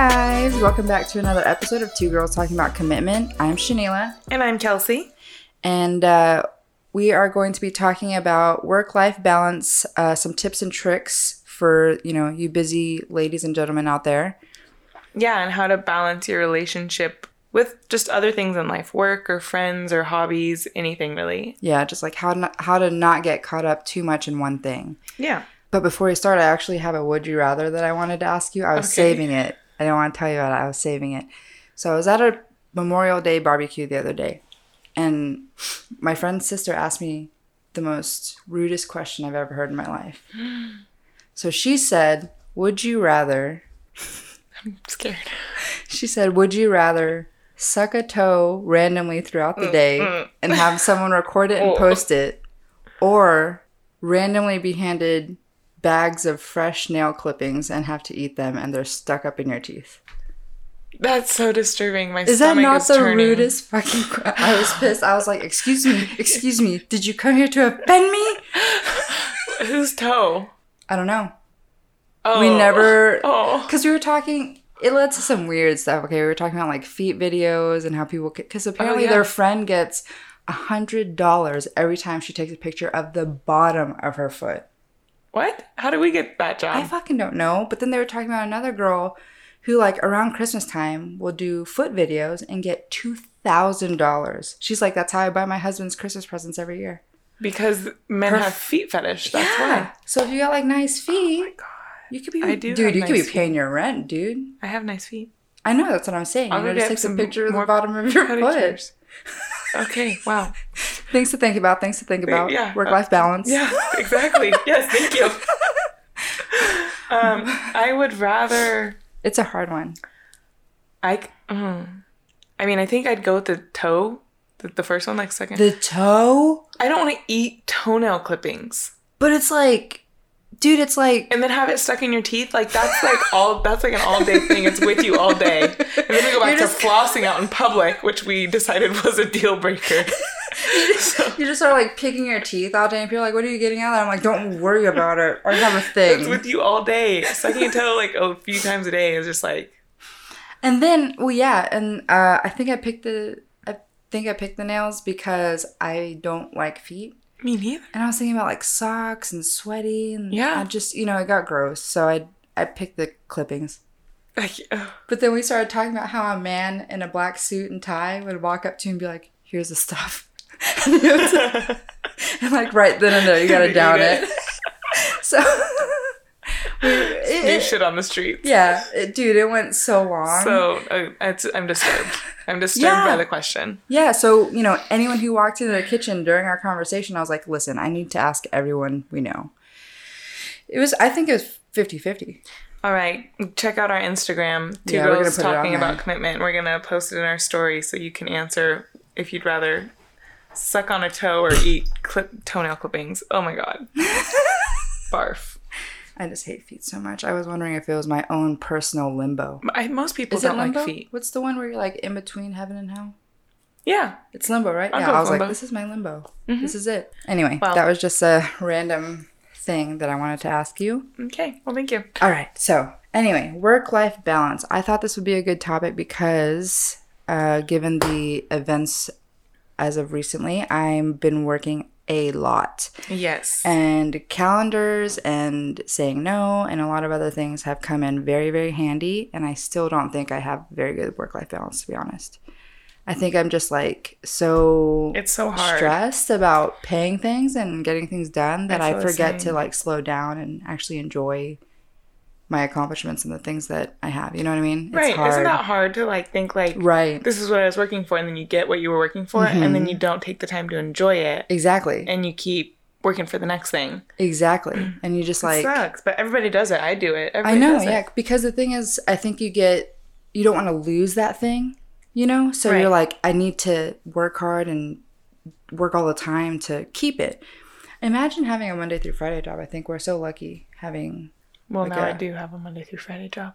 guys, welcome back to another episode of Two Girls Talking About Commitment. I'm Shanila, And I'm Kelsey. and uh, we are going to be talking about work-life balance, uh, some tips and tricks for you know you busy ladies and gentlemen out there. Yeah, and how to balance your relationship with just other things in life work or friends or hobbies, anything really. Yeah, just like how not, how to not get caught up too much in one thing. Yeah. But before we start, I actually have a would you rather that I wanted to ask you. I was Okay. saving it. I didn't want to tell you about it. I was saving it. So I was at a Memorial Day barbecue the other day, and my friend's sister asked me the most rudest question I've ever heard in my life. So she said, Would you rather? I'm scared. She said, Would you rather suck a toe randomly throughout the day mm, mm. and have someone record it and Oh. post it, or randomly be handed bags of fresh nail clippings and have to eat them and they're stuck up in your teeth? That's so disturbing. My Is that not is the turning. rudest fucking? I was pissed. I was like, "Excuse me, excuse me. Did you come here to offend me?" Whose toe? I don't know. Oh. We never, Oh. because we were talking. It led to some weird stuff. Okay, we were talking about like feet videos and how people, because oh, apparently yeah. their friend gets a hundred dollars every time she takes a picture of the bottom of her foot. What? How do we get that job? I fucking don't know. But then they were talking about another girl who, like, around Christmas time will do foot videos and get two thousand dollars. She's like, that's how I buy my husband's Christmas presents every year. Because men Her- have feet fetish. That's why. So if you got like nice oh feet, you could be, I do dude. You could be nice paying your rent, dude. I have nice feet. I know that's what I'm saying. I'll you know, go just get take some some picture of the bottom of your foot. Okay. Wow. Things to think about. Things to think about. Yeah. Work life balance. Yeah, exactly. yes, thank you. Um, I would rather. It's a hard one. I. mm. I mean, I think I'd go with the toe, the, the first one, like second. The toe, I don't want to eat toenail clippings but it's like, dude, it's like and then have it stuck in your teeth. Like that's like all. That's like an all day thing. It's with you all day. And then we go back You're to just- flossing out in public, which we decided was a deal breaker. you just start like picking your teeth all day, and people are like, "What are you getting out?" of that?" I'm like, "Don't worry about it. I have a thing." It's with you all day. Sucking a toe like a few times a day is just like And then, well, yeah, and uh, I think I picked the, I think I picked the nails because I don't like feet. me neither. And I was thinking about like socks and sweaty, and Yeah. I just, you know, it got gross. So I, I picked the clippings. But then we started talking about how a man in a black suit and tie would walk up to you and be like, "Here's the stuff," and, and, like right then and there, you gotta down it. it. So, we, it- new it- shit on the streets. yeah, it, dude, it went so long. So uh, it's, I'm disturbed. I'm disturbed Yeah. by the question. Yeah, so you know, anyone who walked into the kitchen during our conversation, I was like, listen, I need to ask everyone we know. It was I think it was 50-50. All right, check out our Instagram. Two Yeah, we're girls put it on talking about commitment. We're gonna post it in our story so you can answer if you'd rather suck on a toe or eat clip toenail clippings. Oh my god, barf. I just hate feet so much. I was wondering if it was my own personal limbo. I, most people Is don't like feet. What's the one where you're like in between heaven and hell? Yeah, It's limbo, right? I'll yeah, I was limbo. like, this is my limbo. This is it. Anyway, Well- that was just a random thing that I wanted to ask you. okay. Well, thank you. All right. So, anyway, work life balance. I thought this would be a good topic because, uh, given the events as of recently, I've been working a lot. Yes. And calendars and saying no and a lot of other things have come in very, very handy. And I still don't think I have very good work life balance, to be honest. I think I'm just like so It's so hard. stressed about paying things and getting things done that I I, forget to like slow down and actually enjoy my accomplishments and the things that I have. You know what I mean? It's right. hard. Isn't that hard to like think like right? this is what I was working for, and then you get what you were working for, and Mm-hmm. then you don't take the time to enjoy it, Exactly. and you keep working for the next thing. Exactly. And you just like Sucks, but everybody does it. I do it. I know, does it. yeah. Because the thing is, I think you get you don't want to lose that thing, you know. So Right. you're like, I need to work hard and work all the time to keep it. Imagine having a Monday through Friday job. I think we're so lucky having. Well, Like now a- I do have a Monday through Friday job.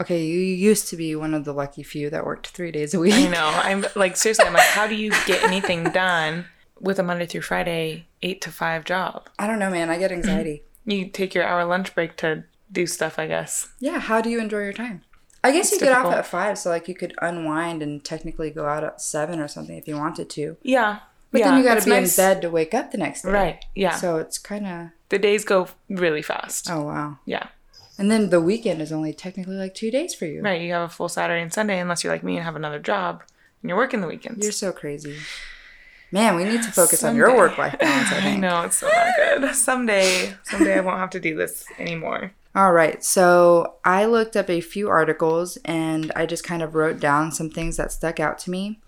Okay, you used to be one of the lucky few that worked three days a week. I know. I'm like seriously. I'm like, how do you get anything done with a Monday through Friday eight to five job? I don't know, man. I get anxiety. You take your hour lunch break to do stuff. I guess. yeah. How do you enjoy your time? I guess you It's get off at five, so like you could unwind and technically go out at seven or something if you wanted to. Yeah. But yeah, then you got to be nice. in bed to wake up the next day. Right. Yeah. So it's kind of the days go really fast. oh wow. Yeah. And then the weekend is only technically like two days for you. Right. You have a full Saturday and Sunday unless you're like me and have another job and you're working the weekends. You're so crazy. Man, we need to focus on your work life balance. I I think. know it's so not good. Someday, someday I won't have to do this anymore. All right. So I looked up a few articles and I just kind of wrote down some things that stuck out to me.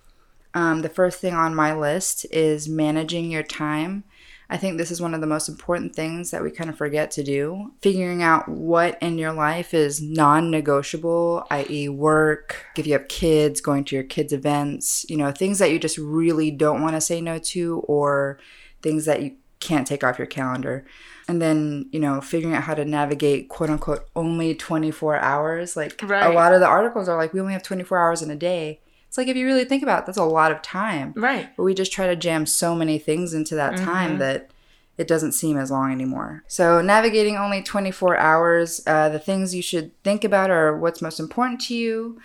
Um, the first thing on my list is managing your time. I think this is one of the most important things that we kind of forget to do. Figuring out what in your life is non negotiable, i.e., work, if you have kids, going to your kids' events, you know, things that you just really don't want to say no to, or things that you can't take off your calendar. And then, you know, figuring out how to navigate quote unquote only 24 hours. Like a lot of the articles are like, we only have 24 hours in a day. It's like, if you really think about it, that's a lot of time. Right. But we just try to jam so many things into that time that it doesn't seem as long anymore. So, navigating only 24 hours, uh, the things you should think about are what's most important to you,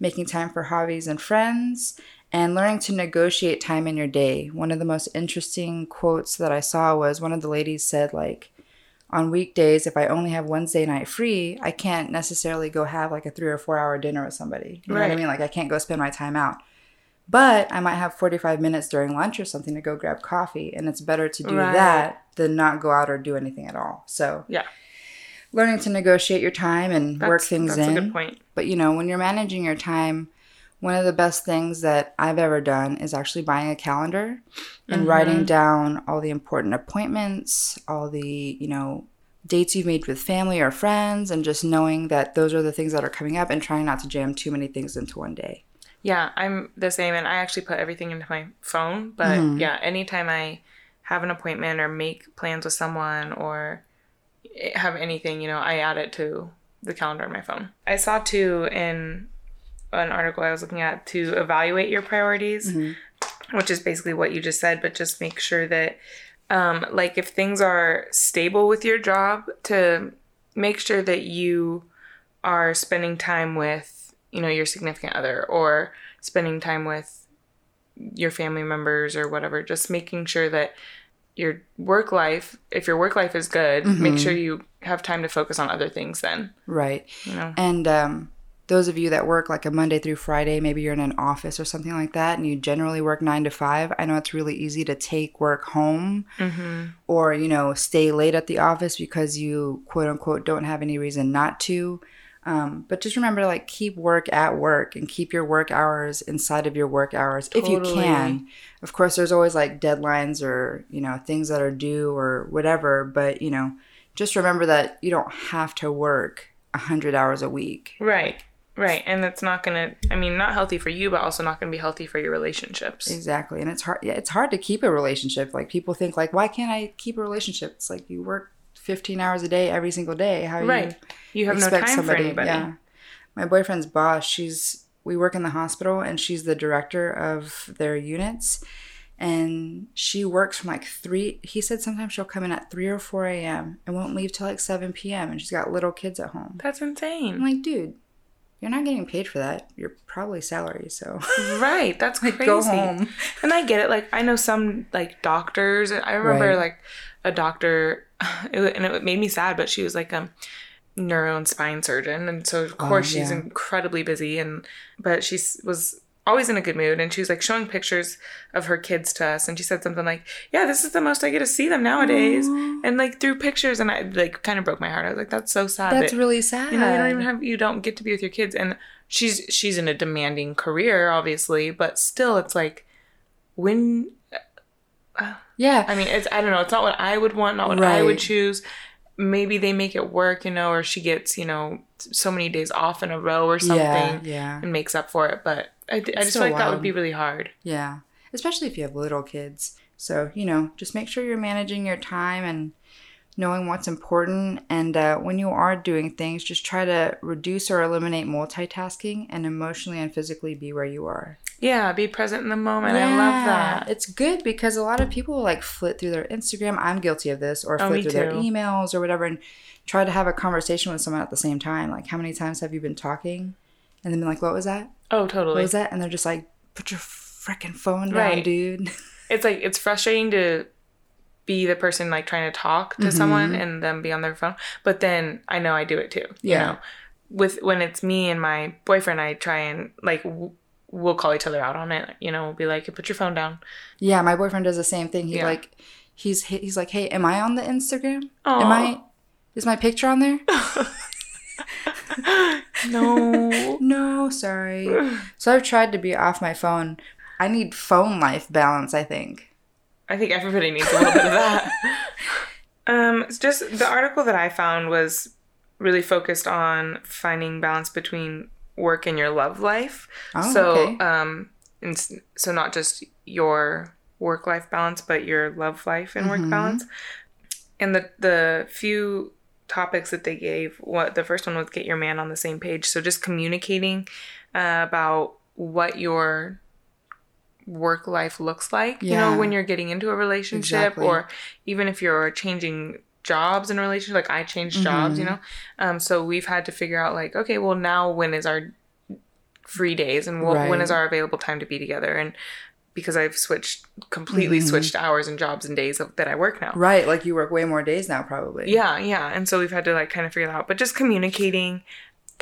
making time for hobbies and friends, and learning to negotiate time in your day. One of the most interesting quotes that I saw was one of the ladies said, like, on weekdays, if I only have Wednesday night free, I can't necessarily go have like a three or four hour dinner with somebody. You know what I mean? Like, I can't go spend my time out. But I might have 45 minutes during lunch or something to go grab coffee, and it's better to do Right. that than not go out or do anything at all. So, Yeah. learning to negotiate your time and work things that's in. a good point. But you know, when you're managing your time, one of the best things that I've ever done is actually buying a calendar and Mm-hmm. writing down all the important appointments, all the, you know, dates you've made with family or friends, and just knowing that those are the things that are coming up and trying not to jam too many things into one day. Yeah, I'm the same, and I actually put everything into my phone. But Mm-hmm. yeah, anytime I have an appointment or make plans with someone or have anything, you know, I add it to the calendar on my phone. I saw too in an article I was looking at to evaluate your priorities, which is basically what you just said, but just make sure that, um, like, if things are stable with your job, to make sure that you are spending time with, you know, your significant other or spending time with your family members or whatever. Just making sure that your work life, if your work life is good, make sure you have time to focus on other things then, Right. you know? And um, those of you that work like a Monday through Friday, maybe you're in an office or something like that, and you generally work nine to five. I know it's really easy to take work home or, you know, stay late at the office because you quote unquote don't have any reason not to. Um, but just remember to like keep work at work and keep your work hours inside of your work hours if you can. Of course, there's always like deadlines or, you know, things that are due or whatever, but, you know, just remember that you don't have to work 100 hours a week. Right. Right. And that's not going to, I mean, not healthy for you, but also not going to be healthy for your relationships. Exactly. And it's hard yeah, it's hard to keep a relationship. Like people think like why can't I keep a relationship? It's like you work 15 hours a day every single day. How Right. you You have no time somebody? for anybody. Yeah. My boyfriend's boss, she's we work in the hospital and she's the director of their units and she works from like three he said sometimes she'll come in at 3 or 4 a.m and won't leave till like 7 p.m and she's got little kids at home That's i'm insane. like dude you're not getting paid for that you're probably salary so Right. That's crazy. go home. And I get it. Like, I know some, like, doctors. I remember, Right. like, a doctor, and it made me sad, but she was, like, a neuro and spine surgeon. And so, of course, oh, she's yeah. incredibly busy. And, but she was always in a good mood. And she was, like, showing pictures of her kids to us. And she said something like, Yeah, this is the most I get to see them nowadays. And, like, through pictures. And I, like, kind of broke my heart. I was like, That's so sad. that's that- really sad you know, you don't even have you don't get to be with your kids, and she's she's in a demanding career, obviously, but still, it's like when uh, yeah I mean, it's I don't know, it's not what I would want, not what I would choose. Maybe they make it work, you know, or she gets you know so many days off in a row or something, yeah yeah and makes up for it. But I, I just feel like that would be really hard. Yeah, especially if you have little kids. So, you know, just make sure you're managing your time and knowing what's important. And uh, when you are doing things, just try to reduce or eliminate multitasking and emotionally and physically be where you are. Yeah, be present in the moment. I love that. It's good because a lot of people like flit through their Instagram. I'm guilty of this, or Oh, flit through their emails or whatever and try to have a conversation with someone at the same time. Like, how many times have you been talking? And then be like, "What was that? Oh, totally. What was that?" And they're just like, "Put your freaking phone down, Right. dude." It's like it's frustrating to be the person like trying to talk to mm-hmm. someone and them be on their phone. But then I know I do it too. You Yeah. know, with when it's me and my boyfriend, I try and like w- we'll call each other out on it. You know, we'll be like, "Put your phone down." Yeah, my boyfriend does the same thing. He Yeah. like, he's he's like, "Hey, am I on the Instagram? Aw. Am I? Is my picture on there?" No. no, sorry. So I've tried to be off my phone. I need phone life balance. I think. I think everybody needs a little bit of that. Um, it's just the article that I found was really focused on finding balance between work and your love life. Oh, so, okay. um, and so not just your work life balance, but your love life and Mm-hmm. work balance. And the the few topics that they gave, what the first one was get your man on the same page. So just communicating uh, about what your work life looks like you know when you're getting into a relationship Exactly. or even if you're changing jobs in a relationship like i changed jobs you Mm-hmm. know um, so we've had to figure out like okay well now when is our free days and when Right. is our available time to be together and because i've switched completely Mm-hmm. switched hours and jobs and days of, that i work now Right, like you work way more days now, probably. yeah yeah and so we've had to like kind of figure that out but just communicating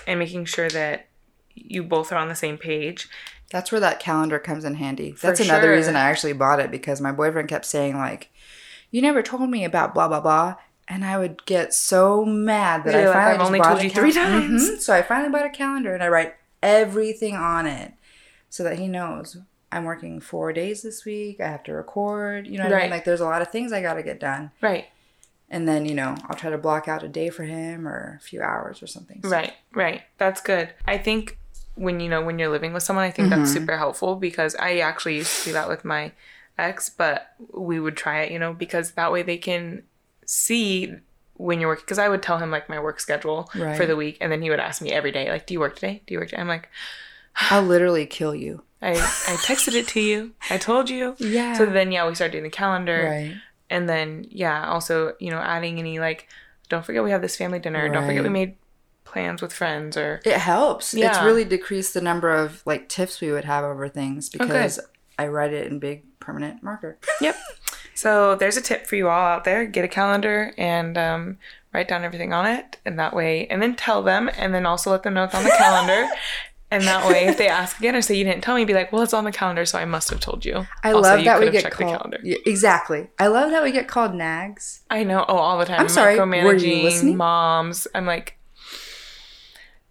and making sure that you both are on the same page That's where that calendar comes in handy. That's another sure. reason I actually bought it because my boyfriend kept saying like, "You never told me about blah blah blah," and I would get so mad that You're I like, finally "I've only told you three cal- times." Mhm. So I finally bought a calendar and I write everything on it so that he knows I'm working four days this week. I have to record. You know what I mean? Like there's a lot of things I got to get done, right and then you know I'll try to block out a day for him or a few hours or something. So- Right, right. That's good. I think when you know when you're living with someone, I think that's Mm-hmm. super helpful because I actually used to do that with my ex, but we would try it, you know, because that way they can see when you're working. Because I would tell him like my work schedule Right. for the week, and then he would ask me every day, like, "Do you work today? Do you work?" Today? I'm like, I'll literally kill you. I I texted it to you. I told you. Yeah. So then yeah, we started doing the calendar, Right. and then yeah, also you know adding any like, don't forget we have this family dinner. Don't forget we made plans with friends or It helps. Yeah. It's really decreased the number of like tips we would have over things Oh, because I write it in big permanent marker. Yep. So there's a tip for you all out there: get a calendar and um, write down everything on it, and that way, and then tell them, and then also let them know it's on the calendar. And that way, if they ask again or say you didn't tell me, be like, "Well, it's on the calendar, so I must have told you." I Also, love you that could we have get checked called. Yeah, exactly. I love that we get called nags. I know. Oh, all the time. I'm sorry, were you listening? moms. I'm like,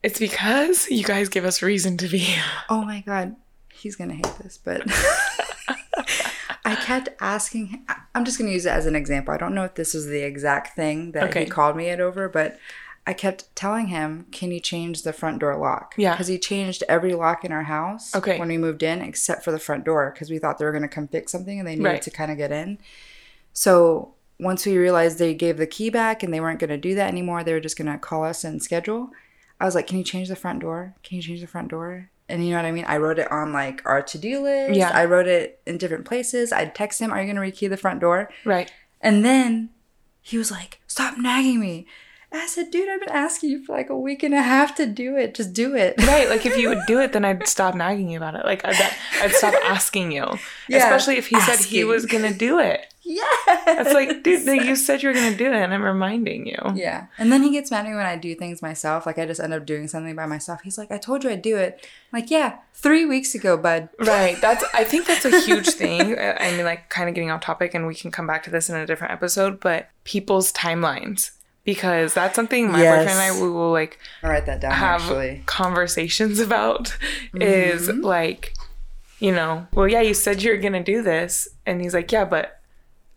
it's because you guys give us reason to be. Oh my god, he's gonna hate this, but I kept asking. him- I'm just gonna use it as an example. I don't know if this was the exact thing that Okay. he called me it over, but I kept telling him, "Can you change the front door lock?" Yeah. because he changed every lock in our house. Okay. when we moved in, except for the front door, because we thought they were gonna come fix something and they needed Right. to kind of get in. So once we realized they gave the key back and they weren't going to do that anymore, they were just going to call us and schedule. I was like, "Can you change the front door? Can you change the front door?" And you know what I mean? I wrote it on like our to-do list. Yeah. I wrote it in different places. I'd text him, "Are you going to rekey the front door?" Right. And then he was like, "Stop nagging me." I said, "Dude, I've been asking you for like a week and a half to do it. Just do it." Right. Like if you would do it, then I'd stop nagging you about it. Like I'd, I'd stop asking you. Yeah, Especially if he said he was gonna do it. yeah. It's like, dude, you said you were gonna do it, and I'm reminding you. Yeah. And then he gets mad at me when I do things myself. Like I just end up doing something by myself. He's like, I told you I'd do it. I'm like, yeah, three weeks ago, bud. Right. That's. I think that's a huge thing. I mean, like, kind of getting off topic, and we can come back to this in a different episode. But people's timelines, because that's something my Yes. boyfriend and I we will like I'll write that down have actually. conversations about. Is Mm-hmm. like, you know, well, yeah, you said you're gonna do this, and he's like, yeah, but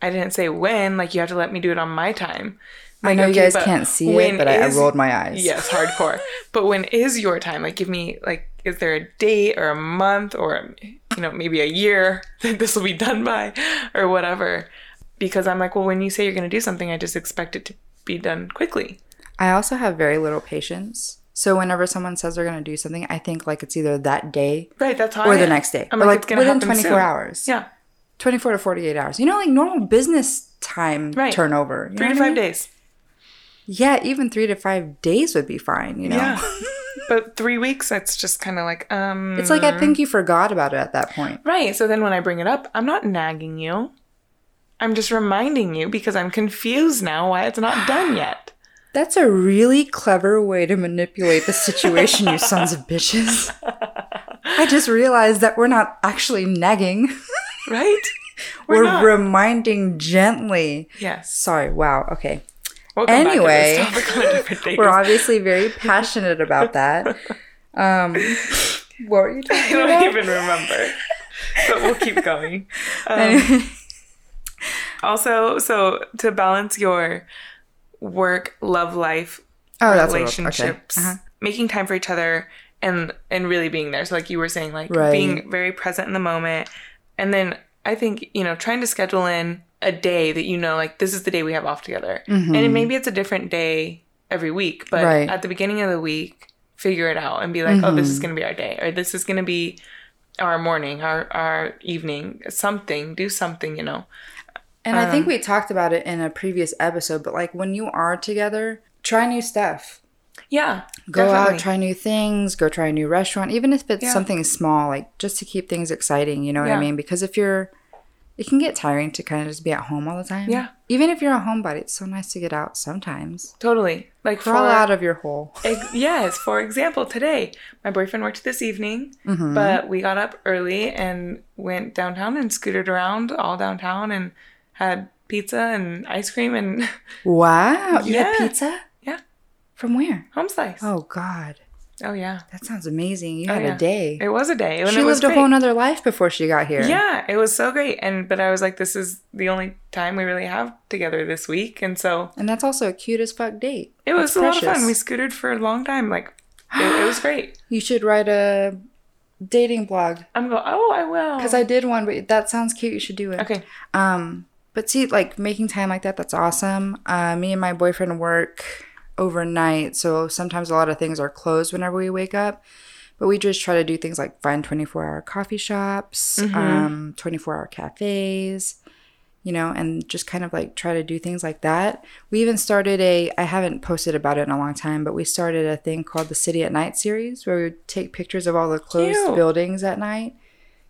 I didn't say when. Like, you have to let me do it on my time. I Like, know you guys can't see it, but I, I rolled my eyes. Yes, hardcore. but when is your time? Like, give me like, is there a date or a month or you know maybe a year that this will be done by or whatever? Because I'm like, well, when you say you're going to do something, I just expect it to be done quickly. I also have very little patience. So whenever someone says they're going to do something, I think like it's either that day Right. That's how. or I the am. next day. I'm or like, like it's within 24 soon. hours. Yeah. 24 to 48 hours. You know, like normal business time Right. turnover. You Three to I five mean? days. Yeah, even three to five days would be fine, you know? Yeah. But three weeks, that's just kind of like, um. It's like I think you forgot about it at that point. Right. So then when I bring it up, I'm not nagging you. I'm just reminding you because I'm confused now why it's not done yet. That's a really clever way to manipulate the situation, you sons of bitches. I just realized that we're not actually nagging. Right? We're, not. reminding gently. yes. Sorry, wow, okay. We'll come back to Anyway, this topic on a different day. We're obviously very passionate about that. Um, what were you talking about? I don't about? even remember. But we'll keep going. Um, Anyway. Also, so to balance your work, love life, Oh, what- okay. relationships, Uh-huh. making time for each other and and really being there. So like you were saying like Right. being very present in the moment. And then I think, you know, trying to schedule in a day that you know like this is the day we have off together. And it, maybe it's a different day every week, but Mm-hmm. Right. at the beginning of the week, figure it out and be like, "Oh, Mm-hmm. this is going to be our day or this is going to be our morning, our our evening, something, do something, you know." And I Um, think we talked about it in a previous episode, but like when you are together, try new stuff. Yeah. Go definitely. out, try new things, go try a new restaurant, even if it's Yeah. something small, like just to keep things exciting, you know what Yeah. I mean? Because if you're, it can get tiring to kind of just be at home all the time. Yeah. Even if you're a homebody, it's so nice to get out sometimes. Totally. Like Crawl for out of your hole. Ex- yes, for example, today my boyfriend worked this evening, Mm-hmm. but we got up early and went downtown and scooted around all downtown and had pizza and ice cream and Wow. You Yeah. had pizza? Yeah. From where? home slice. Oh, God. Oh, yeah, That sounds amazing. You Oh, had yeah. a day. it was a day she lived a whole nother life before she got here. yeah, it was so great. And but I was like, this is the only time we really have together this week, and so And that's also a cute as fuck date. it was That's a lot of fun. We scooted for a long time. Like it, it was great. You should write a dating blog. I'm going. Oh, I will. Because I did one, but that sounds cute. You should do it. okay. Um, but see, like making time like that, that's awesome. Uh, me and my boyfriend work overnight, so sometimes a lot of things are closed whenever we wake up. But we just try to do things like find 24 hour coffee shops, um, 24 hour cafes, you know, and just kind of like try to do things like that. We even started a, I haven't posted about it in a long time, but we started a thing called the City at Night series where we would take pictures of all the closed Cute. buildings at night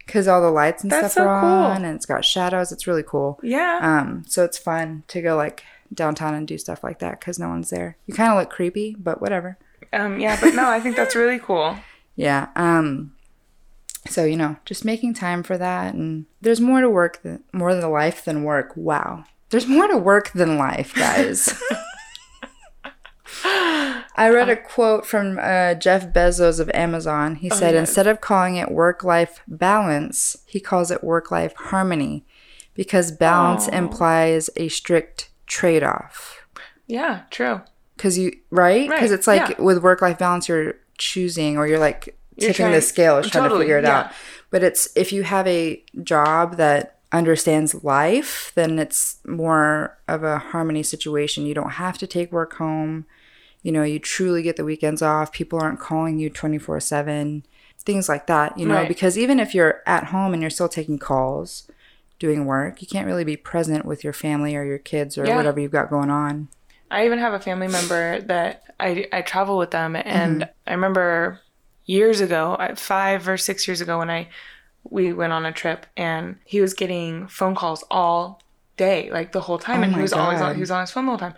because all the lights and That's stuff so are cool. on and it's got shadows. It's really cool. Yeah. Um, so it's fun to go like downtown and do stuff like that because no one's there. You kind of look creepy, but whatever. Um. Yeah. But no, I think that's really cool. Yeah. Um, so you know, just making time for that, and there's more to work than more than life than work. Wow, there's more to work than life, guys. I read a quote from uh, Jeff Bezos of Amazon. He said, yes. instead of calling it work life balance, he calls it work life harmony because balance Aw. implies a strict trade off. Yeah. True. Because you, right? Because Right, it's like yeah. with work life balance, you're choosing or you're like You're tipping the trying- scales, trying to figure it yeah. out. But it's if you have a job that understands life, then it's more of a harmony situation. You don't have to take work home. You know, you truly get the weekends off. People aren't calling you 24 7, things like that, you know, Right. because even if you're at home and you're still taking calls, doing work, you can't really be present with your family or your kids or Yeah. whatever you've got going on. I even have a family member that I, I travel with them, and Mm-hmm. I remember years ago, five or six years ago, when I we went on a trip, and he was getting phone calls all day, like the whole time, Oh and he was always on he was on his phone the whole time,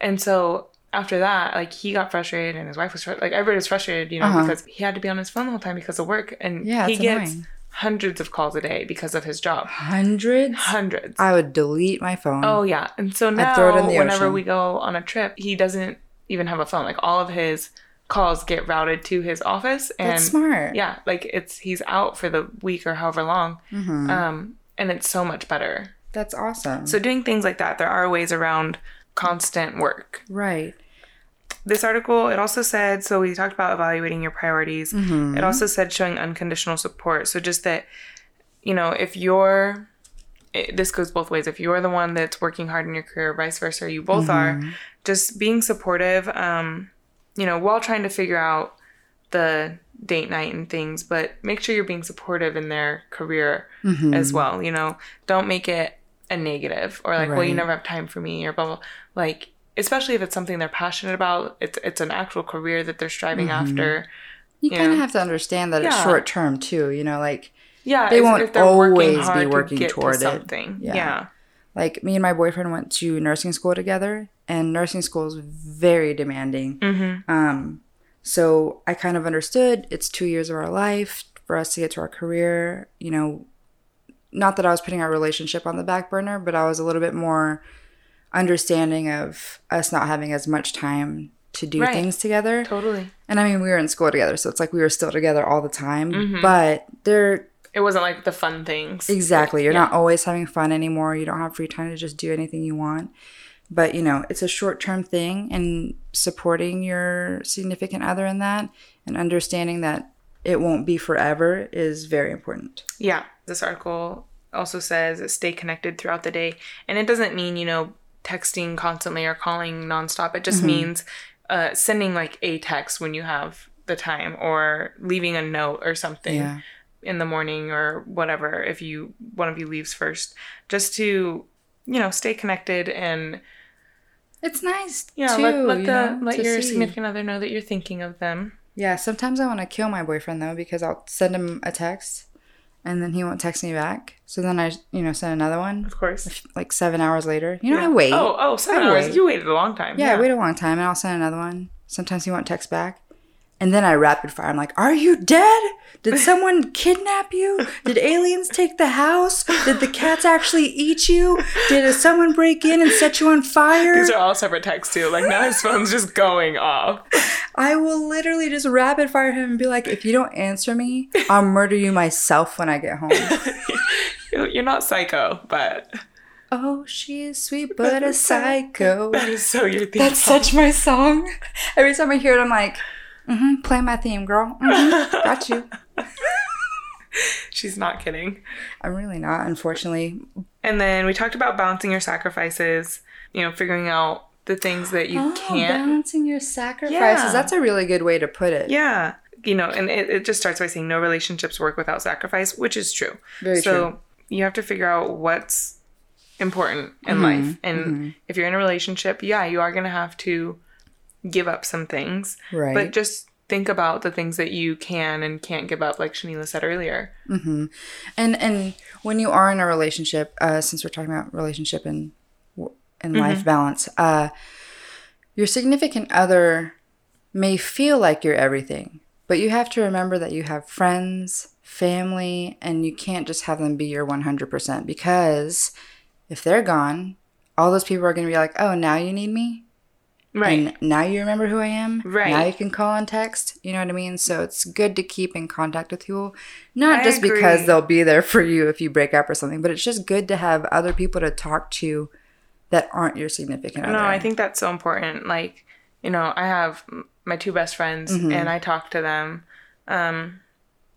and so after that, like he got frustrated, and his wife was fr- like everybody was frustrated, you know, Uh-huh. because he had to be on his phone the whole time because of work, and Yeah, he gets annoying. hundreds of calls a day because of his job, Hundreds? hundreds. I would delete my phone. Oh yeah, and so now throw it in the whenever ocean. we go on a trip, he doesn't even have a phone. Like all of his calls get routed to his office, and That's smart. yeah, like it's he's out for the week or however long, Mm-hmm. um, and it's so much better. That's awesome. So doing things like that, there are ways around constant work. right. This article it also said so we talked about evaluating your priorities. Mm-hmm. It also said showing unconditional support. So just that, you know, if you're it, this goes both ways. If you're the one that's working hard in your career, vice versa, you both Mm-hmm. are. Just being supportive, um, you know, while trying to figure out the date night and things, but make sure you're being supportive in their career Mm-hmm. as well. You know, don't make it a negative or like, well, you never have time for me or blah blah. Like, especially if it's something they're passionate about, it's it's an actual career that they're striving after. You Yeah. kind of have to understand that it's short term too. You know, like Yeah, They won't if they're working always be hard to working get to toward it. something. Yeah. yeah. like me and my boyfriend went to nursing school together, and nursing school is very demanding. Mm-hmm. Um, so I kind of understood it's two years of our life for us to get to our career. You know, not that I was putting our relationship on the back burner, but I was a little bit more understanding of us not having as much time to do Right. things together. Totally. And I mean, we were in school together, so it's like we were still together all the time. Mhm. But they're It wasn't like the fun things. exactly, you're Yeah. not always having fun anymore. You don't have free time to just do anything you want. But you know, it's a short term thing, and supporting your significant other in that and understanding that it won't be forever is very important. Yeah. This article also says stay connected throughout the day. And it doesn't mean, you know, texting constantly or calling nonstop. It Mm-hmm. just means uh, sending like a text when you have the time or leaving a note or something Yeah. in the morning or whatever if you one of you leaves first just to you know stay connected and It's nice yeah too. let, let you the know, let your see. significant other know that you're thinking of them Yeah, sometimes I want to kill my boyfriend though because I'll send him a text and then he won't text me back. So then I, you know, send another one of course like seven hours later. You know, Yeah. I wait. oh oh seven I hours wait. you waited a long time Yeah, I wait a long time and I'll send another one. Sometimes he won't text back. And then I rapid fire. I'm like, Are you dead? Did someone kidnap you? Did aliens take the house? Did the cats actually eat you? Did someone break in and set you on fire? these are all separate texts too like now his phone's just going off I will literally just rapid fire him and be like, If you don't answer me, I'll murder you myself when I get home. You're- not psycho but oh, she is sweet but a psycho. that is so your theme That's song. such my song. Every time I hear it, I'm like, mm-hmm, play my theme, girl. hmm got you. she's not kidding I'm really not, unfortunately. And then we talked about balancing your sacrifices, you know, figuring out the things that you can't. Oh, balancing your sacrifices. Yeah. That's a really good way to put it. Yeah. You know, and it, it just starts by saying no relationships work without sacrifice, which is true. Very true. so true. you have to figure out what's important in Mm-hmm. life. And if you're in a relationship, yeah, you are going to have to give up some things. Right. But just think about the things that you can and can't give up, like Shanila said earlier. And and when you are in a relationship, uh, since we're talking about relationship and and Mm-hmm. life balance, uh, your significant other may feel like you're everything, but you have to remember that you have friends, family, and you can't just have them be your 100% because if they're gone, all those people are going to be like, "Oh, now you need me." Right. And now you remember who I am. Right. Now you can call and text. You know what I mean? So it's good to keep in contact with people. Not I just agree. because they'll be there for you if you break up or something, but it's just good to have other people to talk to that aren't your significant other. No, I think that's so important. Like, you know, I have my two best friends Mm-hmm. and I talk to them, um,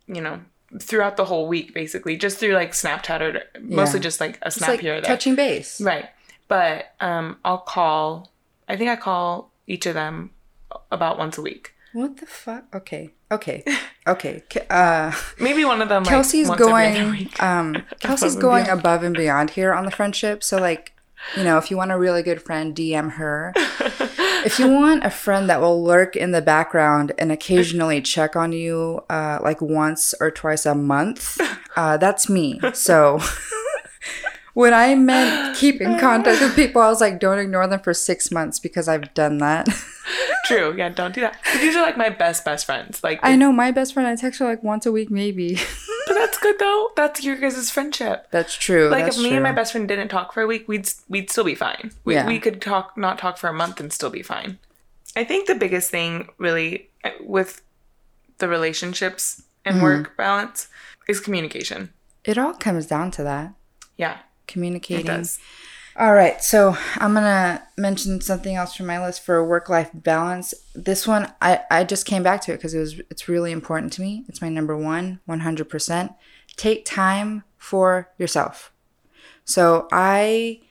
you know, throughout the whole week, basically, just through like Snapchat or mostly just like a snap like here or there. touching base. Right. But um, I'll call, I think I call each of them about once a week. What the fuck? Okay. Okay. Okay. Uh, Maybe one of them, Kelsey's other going. week. Um, Kelsey's going beyond. above and beyond here on the friendship. So like, you know, if you want a really good friend, DM her. if you want a friend that will lurk in the background and occasionally check on you, uh, like once or twice a month, uh, that's me. So. When I meant keep in contact with people, I was like, don't ignore them for six months because I've done that. True. Yeah, don't do that. But these are like my best, best friends. Like, I know my best friend, I text her like once a week, maybe. but that's good though. That's your guys' friendship. That's true. like that's if me true. and my best friend didn't talk for a week we'd we'd still be fine we, Yeah. we could talk not talk for a month and still be fine i think the biggest thing really uh, with the relationships and Mm-hmm. work balance is communication It all comes down to that yeah communicating. it does All right, so I'm gonna mention something else from my list for work-life balance. This one, I I just came back to it because it was it's really important to me. It's my number one, 100 percent. Take time for yourself. So I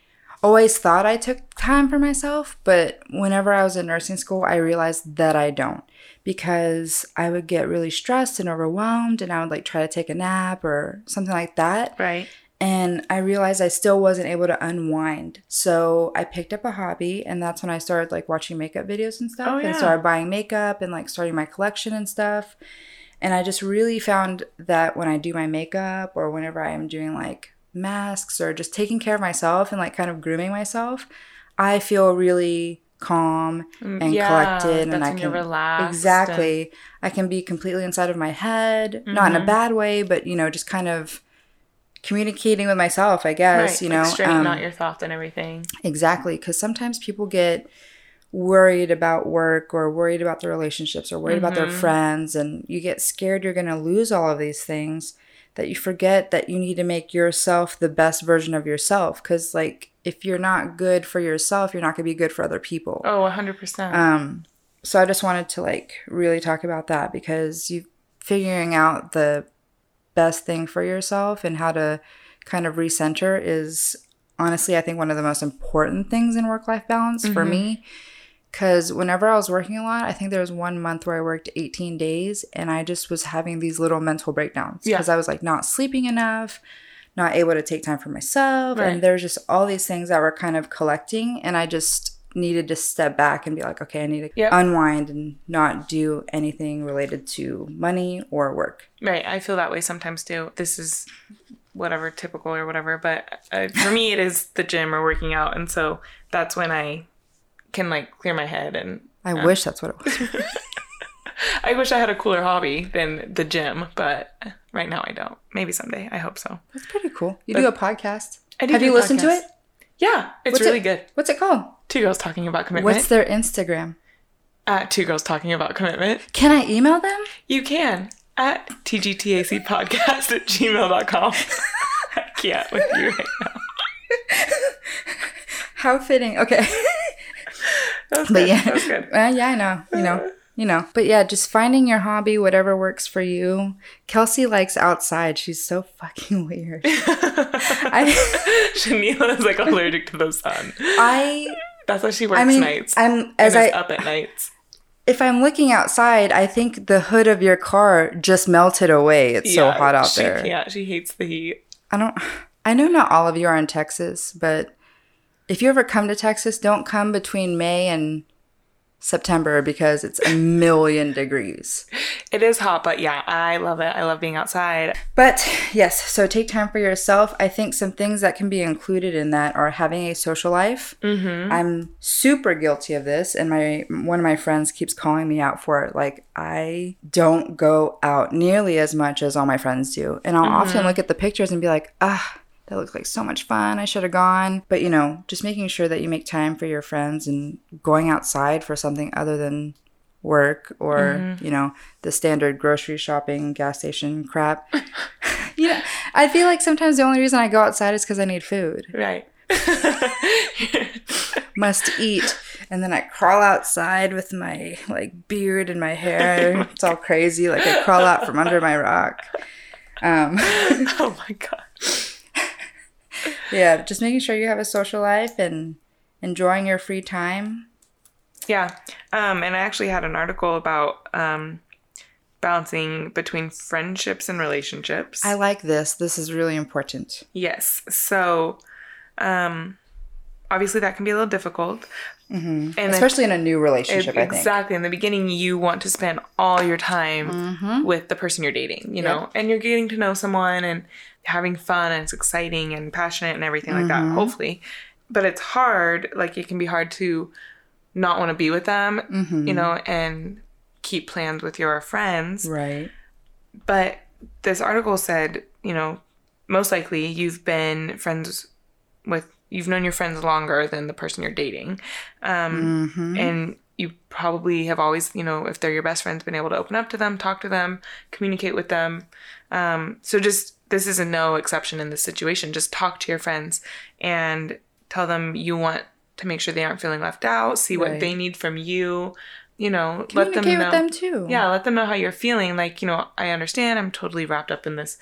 always thought I took time for myself, but whenever I was in nursing school, I realized that I don't because I would get really stressed and overwhelmed, and I would like try to take a nap or something like that. right and I realized I still wasn't able to unwind. So I picked up a hobby, and that's when I started like watching makeup videos and stuff, Oh, yeah. and started buying makeup and like starting my collection and stuff. And I just really found that when I do my makeup or whenever I am doing like masks or just taking care of myself and like kind of grooming myself, I feel really calm and Mm, Yeah, collected and I can relaxed exactly I can be completely inside of my head, not in Mm-hmm. a bad way, but you know, just kind of communicating with myself, I guess, right, you know. like straighten um, out your thoughts and everything. Exactly, because sometimes people get worried about work or worried about their relationships or worried about their friends, and you get scared you're going to lose all of these things. That you forget that you need to make yourself the best version of yourself. Because, like, if you're not good for yourself, you're not going to be good for other people. Oh, 100%. Um, so I just wanted to like really talk about that because you figuring out the best thing for yourself and how to kind of recenter is honestly I think one of the most important things in work life balance for Mm-hmm. me. Cause whenever I was working a lot, I think there was one month where I worked 18 days and I just was having these little mental breakdowns Yeah. because I was like not sleeping enough, not able to take time for myself. Right. And there's just all these things that were kind of collecting. And I just needed to step back and be like, okay, I need to Yep. unwind and not do anything related to money or work. Right. I feel that way sometimes too. This is whatever typical or whatever, but uh, for me it is the gym or working out, and so that's when I can like clear my head. And I wish that's what it was. I wish I had a cooler hobby than the gym, but right now I don't. Maybe someday. I hope so. That's pretty cool. You do a podcast. I do Have you listened to it? Yeah, it's What's really it- good. What's it called? Two girls talking about commitment. What's their Instagram? At two girls talking about commitment. Can I email them? You can at tgtac podcast at gmail.com. I can't with you right now. How fitting. Okay. That was But good. yeah. That was good. Uh, yeah, I know. You know. You know. But yeah, just finding your hobby, whatever works for you. Kelsey likes outside. She's so fucking weird. I Shanila is like allergic to the sun. I That's why she works I mean nights. I'm as and I up at nights. if I'm looking outside, I think the hood of your car just melted away. It's so hot out she there. Can't. She hates the heat. I don't I know not all of you are in Texas, but if you ever come to Texas, don't come between May and September because it's a million degrees. It is hot, but yeah, I love it. I love being outside. But yes, so take time for yourself. I think some things that can be included in that are having a social life. Mm-hmm. I'm super guilty of this, and my one of my friends keeps calling me out for it. Like I don't go out nearly as much as all my friends do, and I'll often look at the pictures and be like, ah. That looks like so much fun. I should have gone. But, you know, just making sure that you make time for your friends and going outside for something other than work or you know the standard grocery shopping gas station crap you know i feel like sometimes the only reason i go outside is because i need food Right. must eat and then i crawl outside with my like beard and my hair it's all crazy like i crawl out from under my rock um oh my god. Yeah just making sure you have a social life and enjoying your free time Yeah. Um, and I actually had an article about um, balancing between friendships and relationships. i like this this is really important yes. So, um, obviously that can be a little difficult. Mm-hmm. And especially in a new relationship i think exactly in the beginning, you want to spend all your time with the person you're dating, you know, and you're getting to know someone and having fun and it's exciting and passionate and everything like that. Hopefully, but it's hard. Like it can be hard to not want to be with them, you know, and keep plans with your friends. right But this article said, you know, most likely you've been friends with, you've known your friends longer than the person you're dating. Um, And you probably have always, you know, if they're your best friends, been able to open up to them, talk to them, communicate with them. Um, so just, this is a no exception in this situation. Just talk to your friends and tell them you want to make sure they aren't feeling left out, see what Right. they need from you. You know, let them know with them too yeah let them know how you're feeling like you know i understand i'm totally wrapped up in this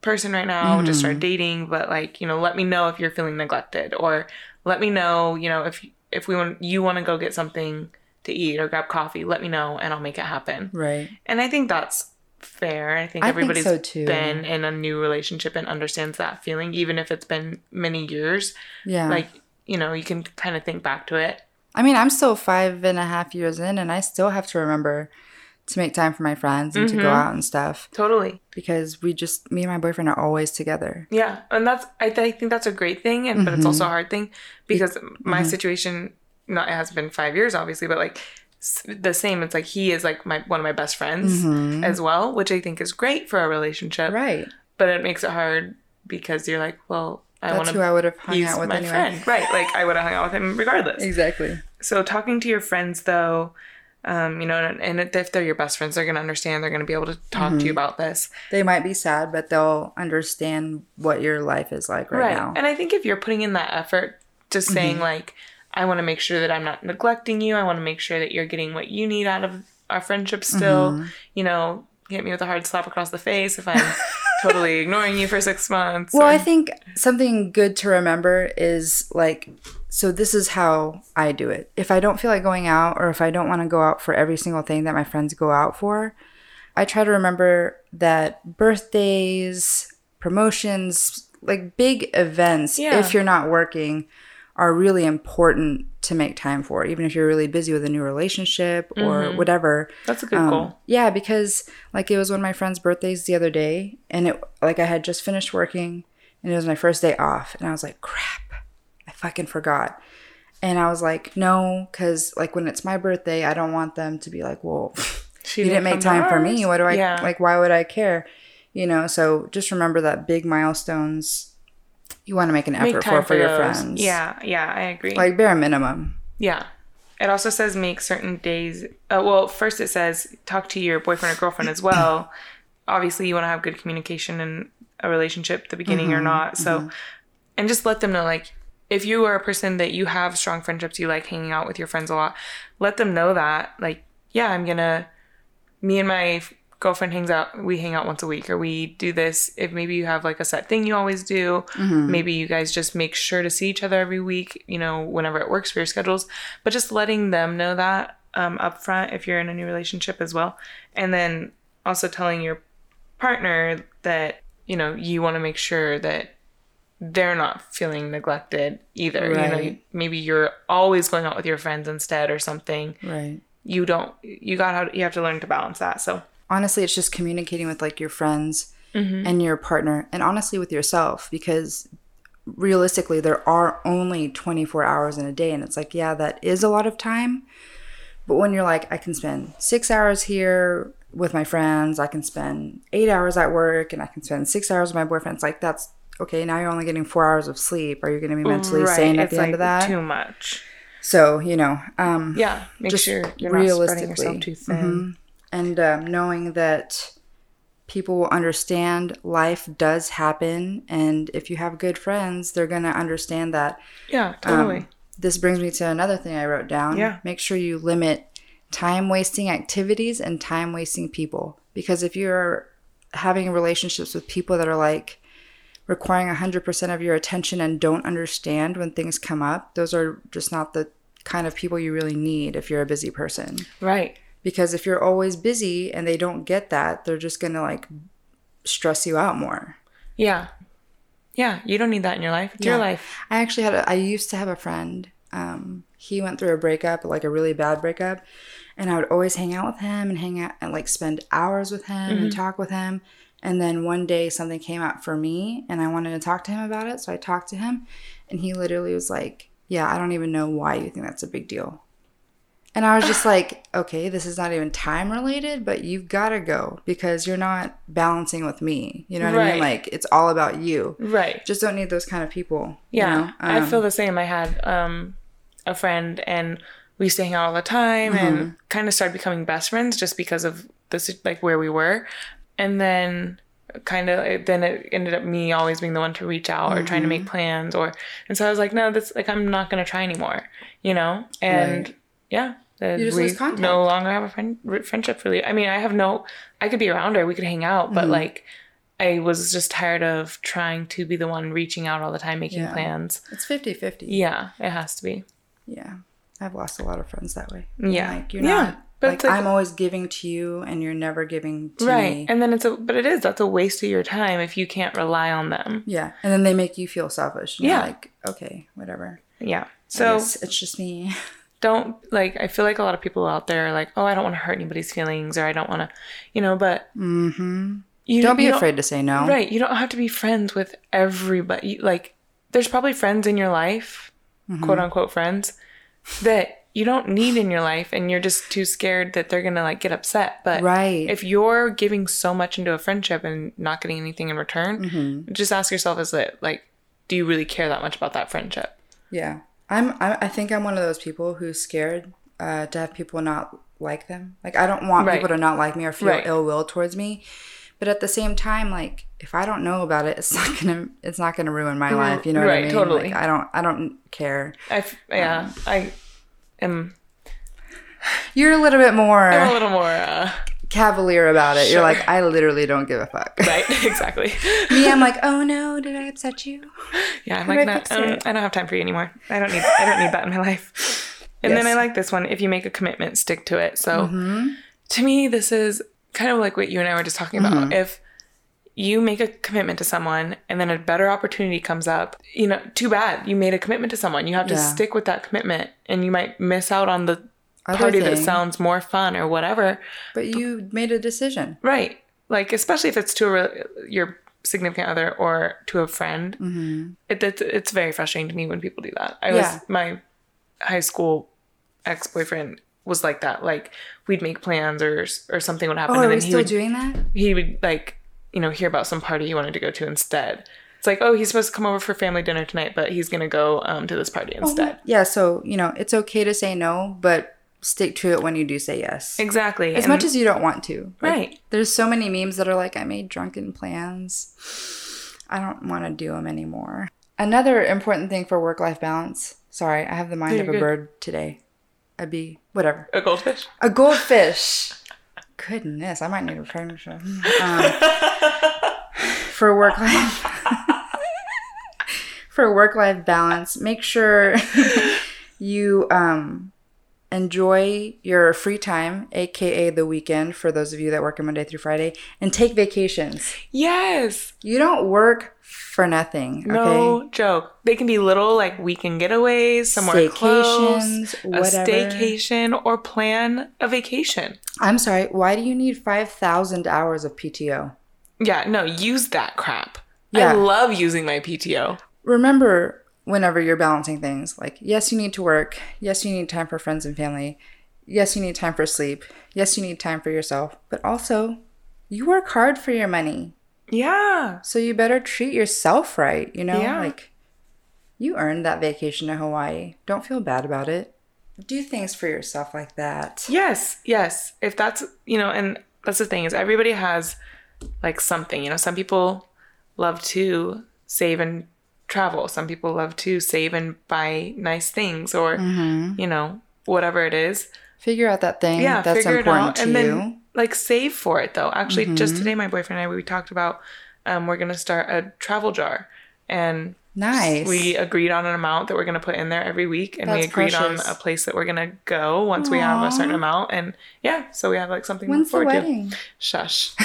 person right now just mm-hmm. started dating but like you know let me know if you're feeling neglected or let me know you know if if we want you want to go get something to eat or grab coffee let me know and i'll make it happen right and i think that's fair. I think I think so, been in a new relationship and understands that feeling, even if it's been many years. Yeah. Like, you know, you can kind of think back to it. I mean, I'm still five and a half years in, and I still have to remember to make time for my friends and to go mm-hmm. out and stuff Totally. because we just, me and my boyfriend are always together. Yeah, and that's I, th- I think that's a great thing, and but it's mm-hmm. also a hard thing because my mm-hmm. situation not it has been five years obviously, but like the same. It's like he is like my one of my best friends mm-hmm. as well, which I think is great for a relationship. Right. But it makes it hard because you're like, well, I want to. I would have hung out with my anyway. friend, right? Like I would have hung out with him regardless. Exactly. So talking to your friends though, um, you know, and, and if they're your best friends, they're gonna understand. They're gonna be able to talk to you mm-hmm. about this. They might be sad, but they'll understand what your life is like right, now. And I think if you're putting in that effort, just saying mm-hmm. like, I want to make sure that I'm not neglecting you. I want to make sure that you're getting what you need out of our friendship still. Mm-hmm. You know, hit me with a hard slap across the face if I'm totally ignoring you for six months. Well, or- I think something good to remember is like, so this is how I do it. If I don't feel like going out or if I don't want to go out for every single thing that my friends go out for, I try to remember that birthdays, promotions, like big events, Yeah. if you're not working, are really important to make time for, even if you're really busy with a new relationship or whatever. that's a good Um, goal. Yeah, because like it was one of my friend's birthdays the other day, and it like I had just finished working, and it was my first day off, and I was like, crap, I fucking forgot. And I was like, no, because like when it's my birthday, I don't want them to be like, well, She you didn't make time for me. What do I Yeah. like? Why would I care? You know. So just remember that big milestones. You want to make an Make effort time for for your friends. Yeah, yeah, I agree. Like bare minimum. Yeah. It also says make certain days. Uh, well, first it says talk to your boyfriend or girlfriend as well. Obviously, you want to have good communication in a relationship, the beginning Mm-hmm, or not. So, and just let them know, like, if you are a person that you have strong friendships, you like hanging out with your friends a lot, let them know that, like, yeah, I'm gonna, me and my girlfriend hangs out, we hang out once a week, or we do this. If maybe you have like a set thing you always do, maybe you guys just make sure to see each other every week, you know, whenever it works for your schedules, but just letting them know that um, up front if you're in a new relationship as well. And then also telling your partner that, you know, you want to make sure that they're not feeling neglected either. You know, Right. maybe you're always going out with your friends instead or something. Right. You don't, you got how, you have to learn to balance that. So, honestly it's just communicating with like your friends Mm-hmm. and your partner and honestly with yourself because realistically there are only 24 hours in a day and it's like yeah that is a lot of time but when you're like i can spend six hours here with my friends i can spend eight hours at work and i can spend six hours with my boyfriend it's like that's okay now you're only getting four hours of sleep are you going to be mentally sane at it's the end of that too much. so you know um Yeah, make Just sure you're not spreading yourself too thin. And um, knowing that people will understand life does happen and if you have good friends they're going to understand that Yeah, totally. Um, this brings me to another thing i wrote down Yeah. make sure you limit time wasting activities and time wasting people because if you're having relationships with people that are like requiring 100% of your attention and don't understand when things come up those are just not the kind of people you really need if you're a busy person right. Because if you're always busy and they don't get that they're just gonna like stress you out more Yeah. Yeah, you don't need that in your life. It's your life. i actually had a i used to have a friend um he went through a breakup like a really bad breakup and i would always hang out with him and hang out and like spend hours with him and talk with him and then one day something came out for me and i wanted to talk to him about it so i talked to him and he literally was like yeah i don't even know why you think that's a big deal and I was just like, okay, this is not even time related, but you've got to go because you're not balancing with me. You know what I mean? Like, it's all about you. Right. Just don't need those kind of people. you Yeah. know? I Um, feel the same. I had um a friend and we used to hang out all the time Mm-hmm. and kind of started becoming best friends just because of this like where we were. And then kind of then it ended up me always being the one to reach out or trying to Mm-hmm. make plans or and so I was like no that's like I'm not going to try anymore you know and Right. yeah You just we lose contact. no longer have a friend friendship really I mean I have no I could be around her we could hang out Mm-hmm. but like I was just tired of trying to be the one reaching out all the time making Yeah. plans it's 50 50. yeah, it has to be. Yeah. I've lost a lot of friends that way. Yeah. Like, you're yeah. not. But like, like- I'm always giving to you and you're never giving to right. me. And then it's a, but it is, that's a waste of your time if you can't rely on them. yeah. And then they make you feel selfish. Yeah. Like, okay, whatever. Yeah. So it's just me. don't like, I feel like a lot of people out there are like, oh, I don't want to hurt anybody's feelings or I don't want to, you know, but hmm you Don't be you afraid to say no. Right. You don't have to be friends with everybody. Like, there's probably friends in your life, Mm-hmm. quote unquote friends, that you don't need in your life and you're just too scared that they're going to like get upset. But Right. if you're giving so much into a friendship and not getting anything in return, Mm-hmm. just ask yourself is it like, do you really care that much about that friendship? Yeah, I'm. I, I think I'm one of those people who's scared uh, to have people not like them. Like I don't want Right. people to not like me or feel Right. ill will towards me. But at the same time, like if I don't know about it, it's not gonna. It's not gonna ruin my life. You know what I Right, mean? totally. Like, I don't. I don't care. I, f- yeah, I am You're a little bit more I'm a little more, uh, cavalier about it. You're like, I literally don't give a fuck. right, exactly. me, I'm like, oh no, did I upset you? Yeah, I'm like, I no, I don't. I don't have time for you anymore. I don't need, I don't need that in my life. And then I like this one. If you make a commitment, stick to it. So Mm-hmm. to me, this is kind of like what you and I were just talking Mm-hmm. about. If you make a commitment to someone and then a better opportunity comes up, you know, too bad. You made a commitment to someone. You have to Yeah. stick with that commitment and you might miss out on the Other party that sounds more fun or whatever. But you made a decision. Right. Like, especially if it's to a, your significant other or to a friend. Mm-hmm. It, it's, it's very frustrating to me when people do that. I Yeah. was, my high school ex boyfriend was like that. Like, we'd make plans or, or something would happen. Oh, are and we then he still would, doing that? he would, like, you know, hear about some party he wanted to go to instead. It's like, oh, he's supposed to come over for family dinner tonight, but he's going to go um, to this party instead. Yeah. So you know, it's okay to say no, but stick to it when you do say yes. Exactly. As And- much as you don't want to. Like, Right. There's so many memes that are like, I made drunken plans. I don't want to do them anymore. Another important thing for work life balance. Sorry, I have the mind You're of a good. bird today. A bee, whatever. a goldfish. A goldfish. Goodness, I might need a partnership. Um, for work life. for work life balance, make sure you um, enjoy your free time, aka the weekend, for those of you that work on Monday through Friday, and take vacations. Yes. You don't work for nothing. Okay? No joke. They can be little like weekend getaways, somewhere close, Staycations, a staycation, or plan a vacation. I'm sorry. Why do you need five thousand hours of PTO? Yeah, no, use that crap. Yeah. I love using my PTO. remember whenever you're balancing things like yes you need to work yes you need time for friends and family yes you need time for sleep yes you need time for yourself but also you work hard for your money Yeah. so you better treat yourself right you know Yeah. like you earned that vacation to hawaii don't feel bad about it do things for yourself like that Yes, yes. If that's, you know, and that's the thing is everybody has like something, you know, some people love to save and travel. Some people love to save and buy nice things or, Mm-hmm. you know, whatever it is. figure out that thing yeah, that's figure important it out, to and you Mm-hmm. then like save for it though. Actually, just today, my boyfriend and I we talked about um, we're gonna start a travel jar, and nice we agreed on an amount that we're gonna put in there every week, and we agreed precious. on a place that we're gonna go once we have a certain amount, and yeah, so we have like something when's to the look forward wedding to. Shush.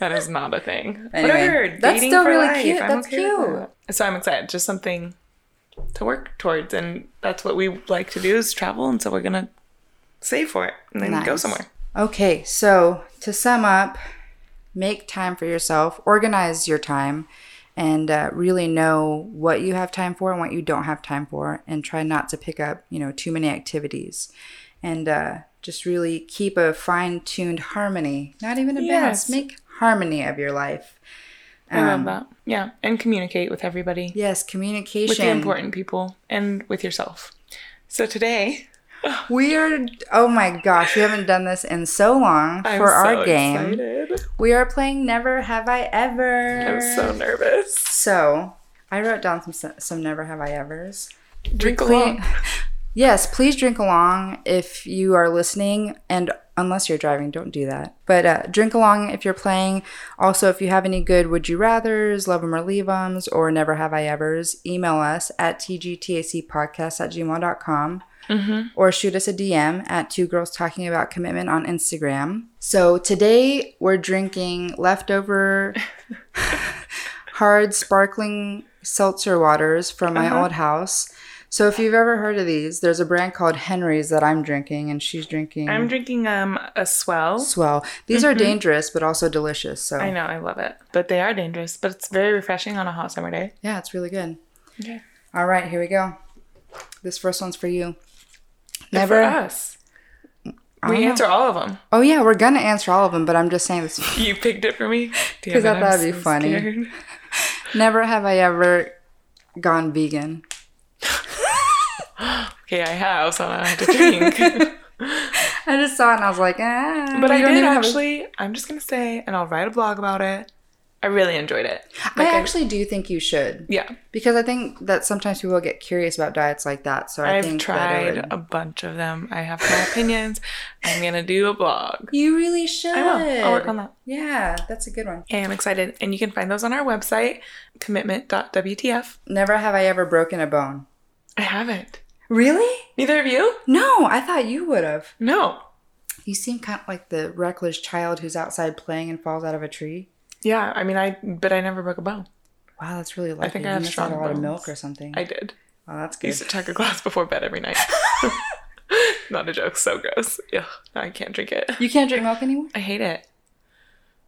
that is not a thing. Anyway, Whatever. that's still really life. cute. I'm That's okay cute. that. So I'm excited. Just something to work towards, and that's what we like to do is travel, and so we're gonna save for it and then go somewhere. Okay, so to sum up, make time for yourself, organize your time, and uh, really know what you have time for and what you don't have time for, and try not to pick up, you know, too many activities, and uh, just really keep a fine-tuned harmony. Not even a balance, make harmony of your life. I love Um, that. Yeah, and communicate with everybody, Yes, communication with the important people, and with yourself. So today, We are. Oh my gosh, we haven't done this in so long I'm for our game. excited. We are playing Never Have I Ever. I'm so nervous. So I wrote down some some never have I ever's. Drink Clean- along. Yes, please drink along if you are listening, and unless you're driving, don't do that. But uh, drink along if you're playing. Also, if you have any good would you rather's, love 'em or Leave leave 'ems, or never have I ever's, email us at tgtacpodcast at gmail.com or shoot us a DM at Two Girls Talking About Commitment on Instagram. So today we're drinking leftover hard sparkling seltzer waters from my Uh-huh. old house. So if you've ever heard of these, there's a brand called Henry's that I'm drinking, and she's drinking I'm drinking um a swell. Swell. These are dangerous, but also delicious. So I know, I love it. But they are dangerous, but it's very refreshing on a hot summer day. yeah, it's really good. Okay. All right, here we go. This first one's for you. For Never. us. We know. answer all of them. Oh yeah, we're gonna answer all of them, but I'm just saying this. You picked it for me because I thought it'd be funny. Never have I ever gone vegan. Okay, I have, so I have to drink. I just saw it and I was like, ah. but I did have a- actually. I'm just gonna say, and I'll write a blog about it. I really enjoyed it. I actually do think you should Yeah, because I think that sometimes people get curious about diets like that. So I that tried would- a bunch of them. I have my opinions. I'm gonna do a blog. You really should. I will. I'll work on that. Yeah, that's a good one. I am excited, and you can find those on our website, commitment.wtf. Never have I ever broken a bone. I haven't. Really? Neither of you? No, I thought you would have. No. You seem kind of like the reckless child who's outside playing and falls out of a tree. Yeah, I mean, I but I never broke a bone. Wow, that's really lucky. I think I You must have had a strong lot of milk or something. I did. oh, that's I good. used to chug a glass before bed every night. Not a joke. So gross. Yeah, I can't drink it. You can't drink milk anymore? I hate it.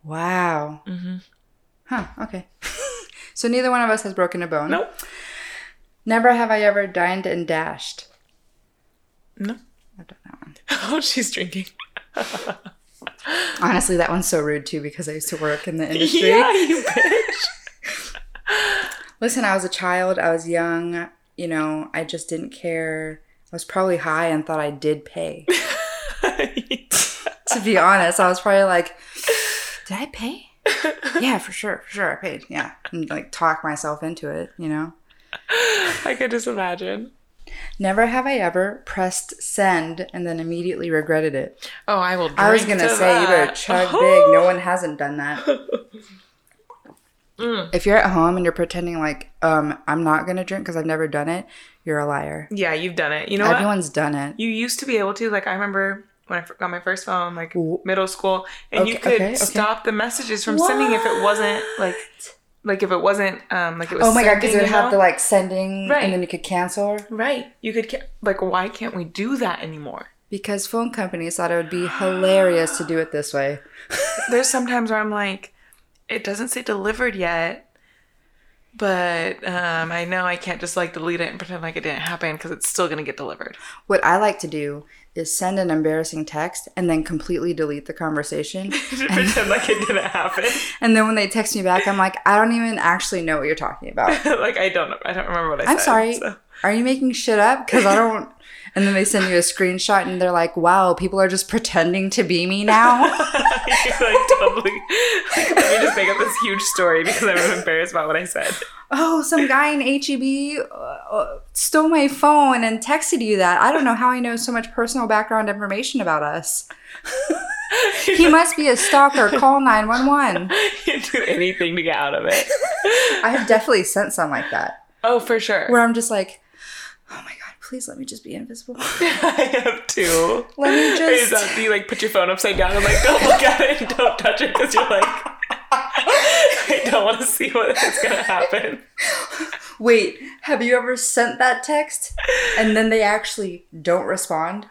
Wow. Mm-hmm. Huh, okay. so neither one of us has broken a bone. Nope. Never have I ever dined and dashed. No. I've done that one. Oh, she's drinking. Honestly, that one's so rude too because I used to work in the industry. Yeah, you bitch. Listen, I was a child, I was young, you know, I just didn't care. I was probably high and thought I did pay. to be honest, I was probably like, did I pay? yeah, for sure, for sure, I paid. Yeah, and like talk myself into it, you know. I could just imagine. Never have I ever pressed send and then immediately regretted it. Oh, I will. Drink I was gonna to say you better that. chug big. No one hasn't done that. Mm. If you're at home and you're pretending like um I'm not gonna drink because I've never done it, you're a liar. Yeah, you've done it. You know what? Everyone's done it. You used to be able to. Like I remember when I got my first phone, like W- middle school, and you could okay, okay. stop the messages from sending if it wasn't like, like if it wasn't um like it was. Oh my god, because it would have the like sending Right. and then you could cancel. right. You could ca- like why can't we do that anymore? Because phone companies thought it would be hilarious to do it this way. There's sometimes where I'm like, it doesn't say delivered yet. But um, I know I can't just like delete it and pretend like it didn't happen because it's still gonna get delivered. What I like to do is send an embarrassing text and then completely delete the conversation. pretend like it didn't happen. and then when they text me back, I'm like, I don't even actually know what you're talking about. like I don't. I don't remember what I said. I'm sorry. so. Are you making shit up? Because I don't. And then they send you a screenshot and they're like, wow, people are just pretending to be me now. like totally. Like, let me just make up this huge story because I'm embarrassed about what I said. oh, some guy in HEB uh, uh, stole my phone and texted you that. I don't know how he knows so much personal background information about us. He must be a stalker. Call 911. You do anything to get out of it. I have definitely sent some like that Oh, for sure. where I'm just like, oh my God, please let me just be invisible. I have two. Let me Or is that you like put your phone upside down and like don't look at it and don't touch it because you're like I don't want to see what's gonna happen. Wait, have you ever sent that text and then they actually don't respond?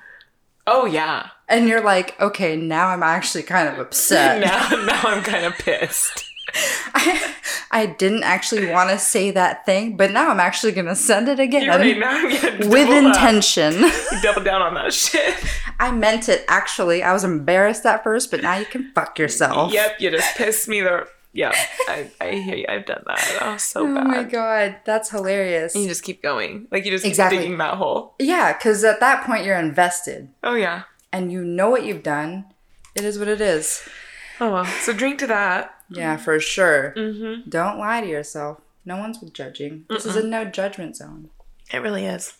Oh yeah. And you're like, okay, now I'm actually kind of upset. Now now I'm kind of pissed. I, I didn't actually want to say that thing, but now I'm actually going to send it again right now. I'm with intention. Double down on that shit. I meant it actually. I was embarrassed at first, but now you can fuck yourself. Yep, you just pissed me the. Yeah, I, I hear you. I've done that. Oh, so Oh bad. my god, that's hilarious. And you just keep going. Like you just keep Exactly. digging that hole. Yeah, because at that point you're invested Oh yeah. and you know what you've done. It is what it is. Oh well. So drink to that. Yeah, for sure. Mm-hmm. Don't lie to yourself. No one's judging. This is a no judgment zone. It really is.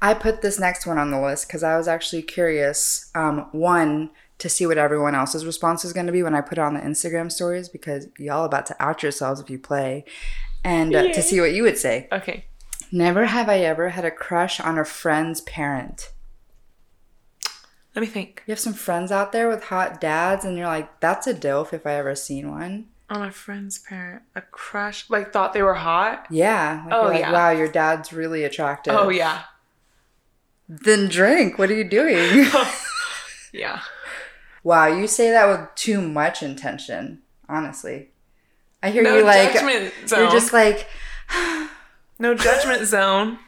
I put this next one on the list because I was actually curious. Um, one to see what everyone else's response is going to be when I put it on the Instagram stories because y'all about to out yourselves if you play, and uh, to see what you would say. Okay. Never have I ever had a crush on a friend's parent. Let me think. You have some friends out there with hot dads, and you're like, that's a dope if I ever seen one. On a friend's parent, a crush, like thought they were hot. Yeah. Like, Oh, like, yeah. wow, your dad's really attractive. Oh yeah, Then drink. What are you doing? yeah. wow, you say that with too much intention, honestly. I hear No you like, judgment zone. you're just like, no judgment zone.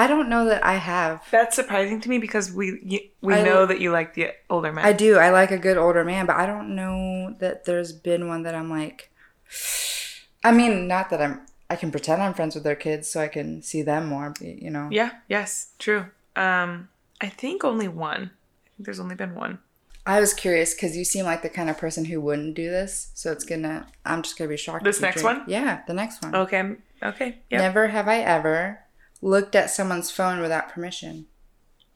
I don't know that I have. That's surprising to me because we we I- know that you like the older man. I do. I like a good older man, but I don't know that there's been one that I'm like. I mean, not that I'm. I can pretend I'm friends with their kids so I can see them more. You know. yeah. Yes. True. Um, I think only one. I think there's only been one. I was curious because you seem like the kind of person who wouldn't do this, so it's gonna. I'm just gonna be shocked. This next drink. one? Yeah, the next one. Okay. Okay. Yeah. Never have I ever looked at someone's phone without permission.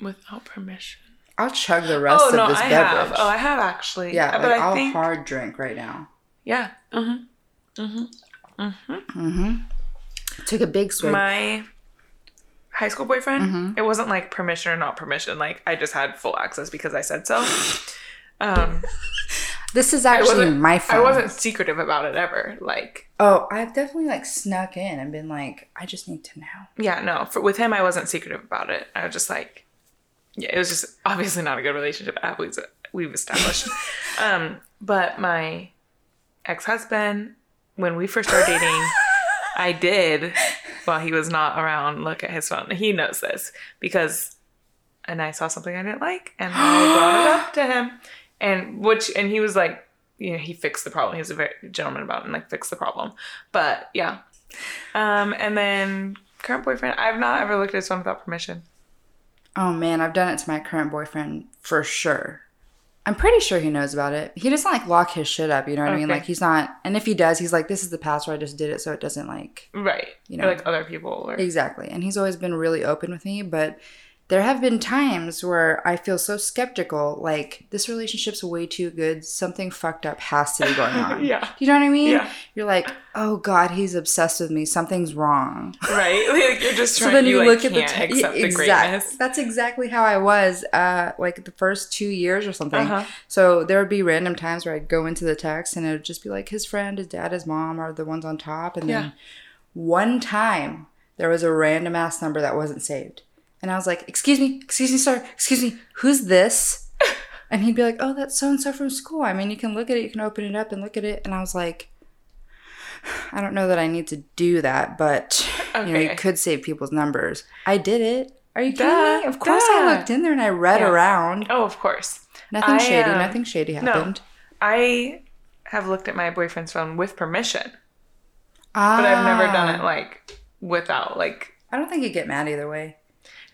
Without permission. I'll chug the rest Oh of no, this I beverage. have. Oh, I have actually. yeah, but like, I'll think hard drink right now. yeah. Mm-hmm. Mm-hmm. Mm-hmm. Mm-hmm. Took a big swig. My high school boyfriend. Mm-hmm. It wasn't like permission or not permission. Like I just had full access because I said so. Um, this is actually my phone. I wasn't secretive about it ever. Like Oh, I've definitely like snuck in and been like, I just need to know. yeah, no. For, with him, I wasn't secretive about it. I was just like, yeah, it was just obviously not a good relationship. as We've we've established. um, but my ex husband, when we first started dating, I did while he was not around. Look at his phone. He knows this because, and I saw something I didn't like, and I brought it up to him, and which and he was like, you know, he fixed the problem. He was a very gentleman about it and like fixed the problem. But yeah, um, and then current boyfriend, I've not ever looked at his phone without permission. Oh man, I've done it to my current boyfriend for sure. I'm pretty sure he knows about it. He doesn't like lock his shit up, you know what I mean? Like he's not and if he does, he's like, This is the password, I just did it so it doesn't like Right. You know. know, like other people or Exactly. And he's always been really open with me, but there have been times where I feel so skeptical, like this relationship's way too good. Something fucked up has to be going on. Yeah. You know what I mean? Yeah. You're like, oh God, he's obsessed with me. Something's wrong. right. Like you're just trying, So then you, you, like, look at the can't t- accept the exact- greatness. That's exactly how I was, uh, like the first two years or something. Uh-huh. So there would be random times where I'd go into the text and it would just be like his friend, his dad, his mom are the ones on top, and Yeah. then one time there was a random ass number that wasn't saved, and I was like, "Excuse me, excuse me, sir, excuse me, who's this?" And he'd be like, "Oh, that's so and so from school. I mean, you can look at it, you can open it up and look at it." And I was like, "I don't know that I need to do that, but you know, you could save people's numbers." I did it. Are you kidding me? Of course, duh. I looked in there and I read Yeah. around. Oh, of course. Nothing I, shady. um, nothing shady no. happened. I have looked at my boyfriend's phone with permission, Ah, but I've never done it like without. Like, I don't think you get mad either way.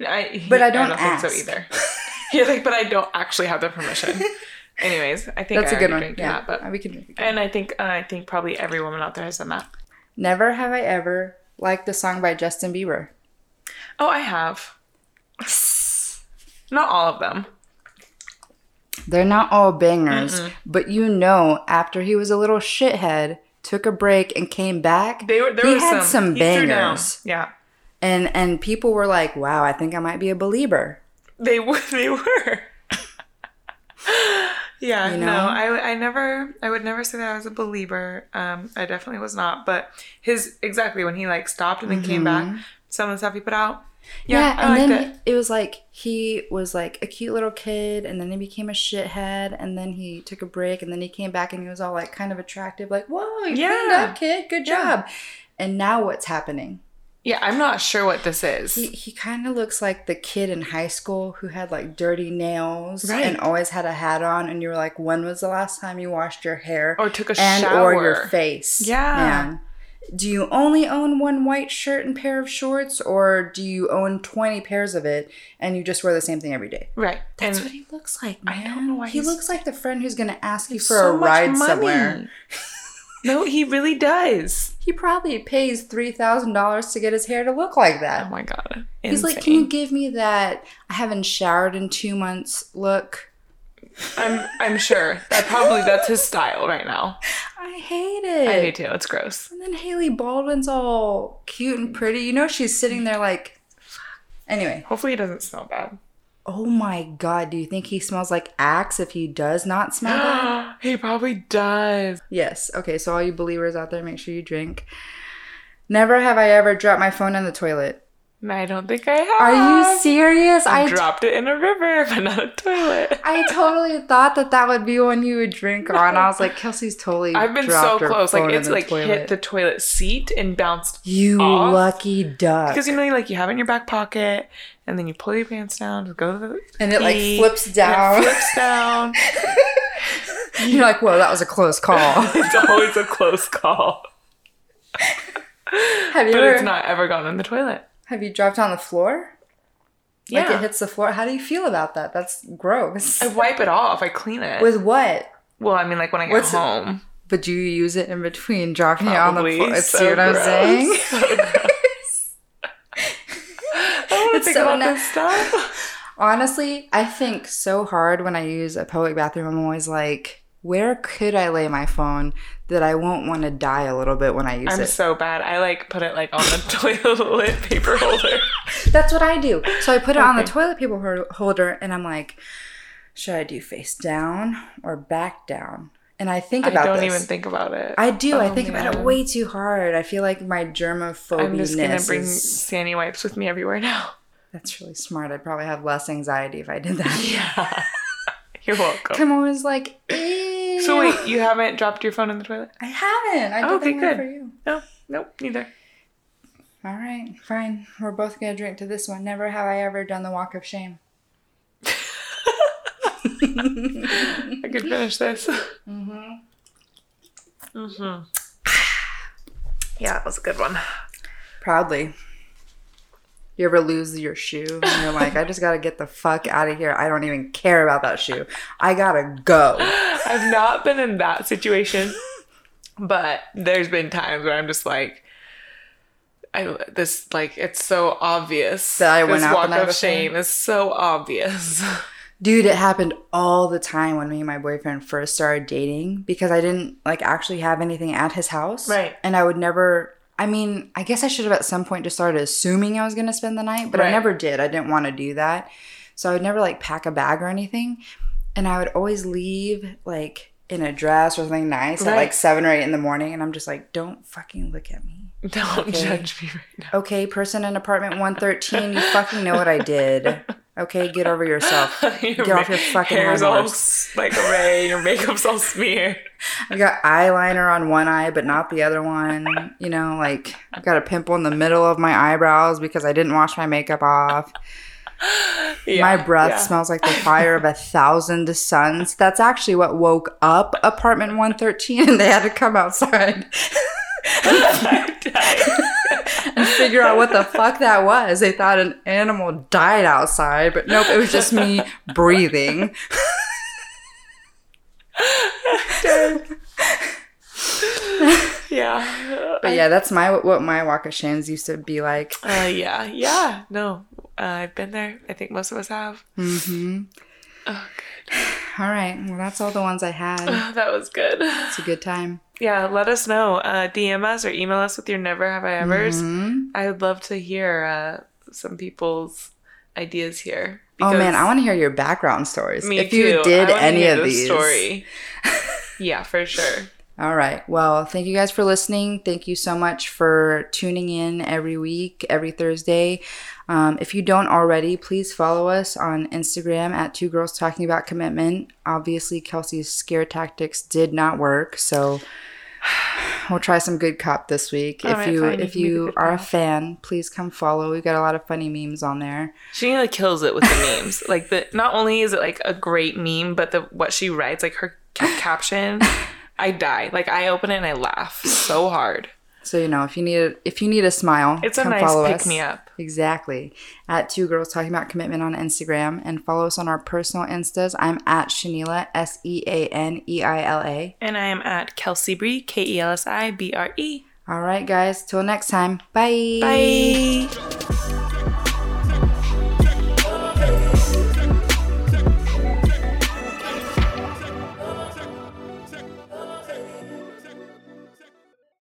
I. But I don't think ask. so either. yeah, like, but I don't actually have the permission. Anyways, I think That's I a good one. Yeah, that, but we can drink again. and I think uh, I think probably every woman out there has done that. Never have I ever liked the song by Justin Bieber. Oh, I have. Not all of them. They're not all bangers, but you know, after he was a little shithead, took a break and came back, They were there he had some, he down. bangers, Yeah, and and people were like, "Wow, I think I might be a believer." they were. They were. yeah, You no, know? I I never I would never say that I was a believer. Um, I definitely was not. But his exactly when he like stopped and then came back, some of the stuff he put out. Yeah, I and then it. it was like he was like a cute little kid, and then he became a shithead, and then he took a break, and then he came back, and he was all like kind of attractive, like, "Whoa, you cleaned Yeah. up, kid, good Yeah. job." And now what's happening? Yeah, I'm not sure what this is. He, he kind of looks like the kid in high school who had like dirty nails Right. and always had a hat on, and you were like, "When was the last time you washed your hair or took a and shower. or your face?" Yeah. man. Do you only own one white shirt and pair of shorts, or do you own twenty pairs of it and you just wear the same thing every day? Right. That's and what he looks like, I man. don't know why he looks like the friend who's gonna ask you for so a ride somewhere. No, he really does. He probably pays three thousand dollars to get his hair to look like that. Oh my god. He's like, "Can you give me that? I haven't showered in two months. Look, I'm I'm sure that probably that's his style right now. I hate it. I do too. It's gross. And then Hailey Baldwin's all cute and pretty. You know, she's sitting there like. Anyway, Hopefully, he doesn't smell bad. Oh my god, do you think he smells like Axe if he does not smell bad? he probably does. yes. Okay, so all you believers out there, make sure you drink. Never have I ever dropped my phone in the toilet. I don't think I have. Are you serious? I I dropped it in a river, but not a toilet. I totally thought that that would be one you would drink on. I was like, Kelsey's totally. I've been so close. Like it's like toilet. hit the toilet seat and bounced. You off. lucky duck. Because you know, like you have it in your back pocket, and then you pull your pants down to go to the And it, like, flips down. it flips down. You're like, whoa, that was a close call. it's always a close call, have you but ever? it's not ever gone in the toilet. Have you dropped on the floor? Like Yeah, it hits the floor. How do you feel about that? That's gross. I wipe it off. I clean it. With what? well, I mean, like when I get What's it- home. But do you use it in between dropping it on the Probably. floor? So See what I'm saying? So gross. I It's think so about na- this stuff. Honestly, I think so hard when I use a public bathroom. I'm always like, where could I lay my phone that I won't want to die a little bit when I use it? I'm so bad. I like put it like on the toilet paper holder. That's what I do. So I put it on the toilet paper holder and I'm like, should I do face down or back down? And I think about. I don't this. even think about it. I do. I Oh, think about it way too hard. I feel like my germophobia I'm just gonna bring is... Sandy wipes with me everywhere now. That's really smart. I'd probably have less anxiety if I did that. Yeah. You're welcome. Come on, was like. So wait, you haven't dropped your phone in the toilet? I haven't. I did Okay, that good. for you. No, nope, neither. All right, fine. We're both gonna drink to this one. Never have I ever done the walk of shame. I could finish this. Mm-hmm. Mm-hmm. Yeah, that was a good one. Proudly. You ever lose your shoe and you're like, I just gotta get the fuck out of here. I don't even care about that shoe. I gotta go. I've not been in that situation, but there's been times where I'm just like, I this like it's so obvious That I went this out walk of shame is so obvious. Dude, it happened all the time when me and my boyfriend first started dating because I didn't like actually have anything at his house. Right. And I would never I mean, I guess I should have at some point just started assuming I was gonna spend the night, but I never did. I didn't want to do that. So I would never like pack a bag or anything. And I would always leave like in a dress or something nice at like seven or eight in the morning and I'm just like, don't fucking look at me. Don't Okay. judge me right now. Okay, person in apartment 113, you fucking know what I did. Okay, get over yourself. Your Get off your fucking hair's high all s- like array, your makeup's all smeared. I got eyeliner on one eye, but not the other one. You know, like I've got a pimple in the middle of my eyebrows because I didn't wash my makeup off. Yeah, my breath yeah. smells like the fire of a thousand suns. That's actually what woke up apartment 113, and they had to come outside. and figure out what the fuck that was. They thought an animal died outside, but nope, it was just me breathing. yeah. But yeah, that's my what my walk of shames used to be like. Uh, yeah, yeah. No, uh, I've been there. I think most of us have. hmm Oh, All right, well that's all the ones I had. good. That was good. It's a good time. Yeah, let us know. Uh, DM us or email us with your never have I ever's. Mhm. I would love to hear uh, some people's ideas here. Oh man, I want to hear your background stories. Me if you did any of these. story. yeah, for sure. All right. Well, thank you guys for listening. Thank you so much for tuning in every week, every Thursday. Um, if you don't already, please follow us on Instagram at Two Girls Talking About Commitment. Obviously, Kelsey's scare tactics did not work, so we'll try some good cop this week. All if right, you fine, if you are a fan, please come follow. We've got a lot of funny memes on there. She like kills it with the memes. Like the not only is it like a great meme, but the what she writes, like her ca- caption, I die. Like I open it and I laugh so hard. So you know, if you need a, if you need a smile, It's a nice follow pick us. me up. Exactly. At two girls talking about commitment on Instagram, and follow us on our personal instas. I'm at Shanila S E A N E I L A. And I am at Kelsey Bree, K E L S I B R E. All right, guys. Till next time. Bye. Bye.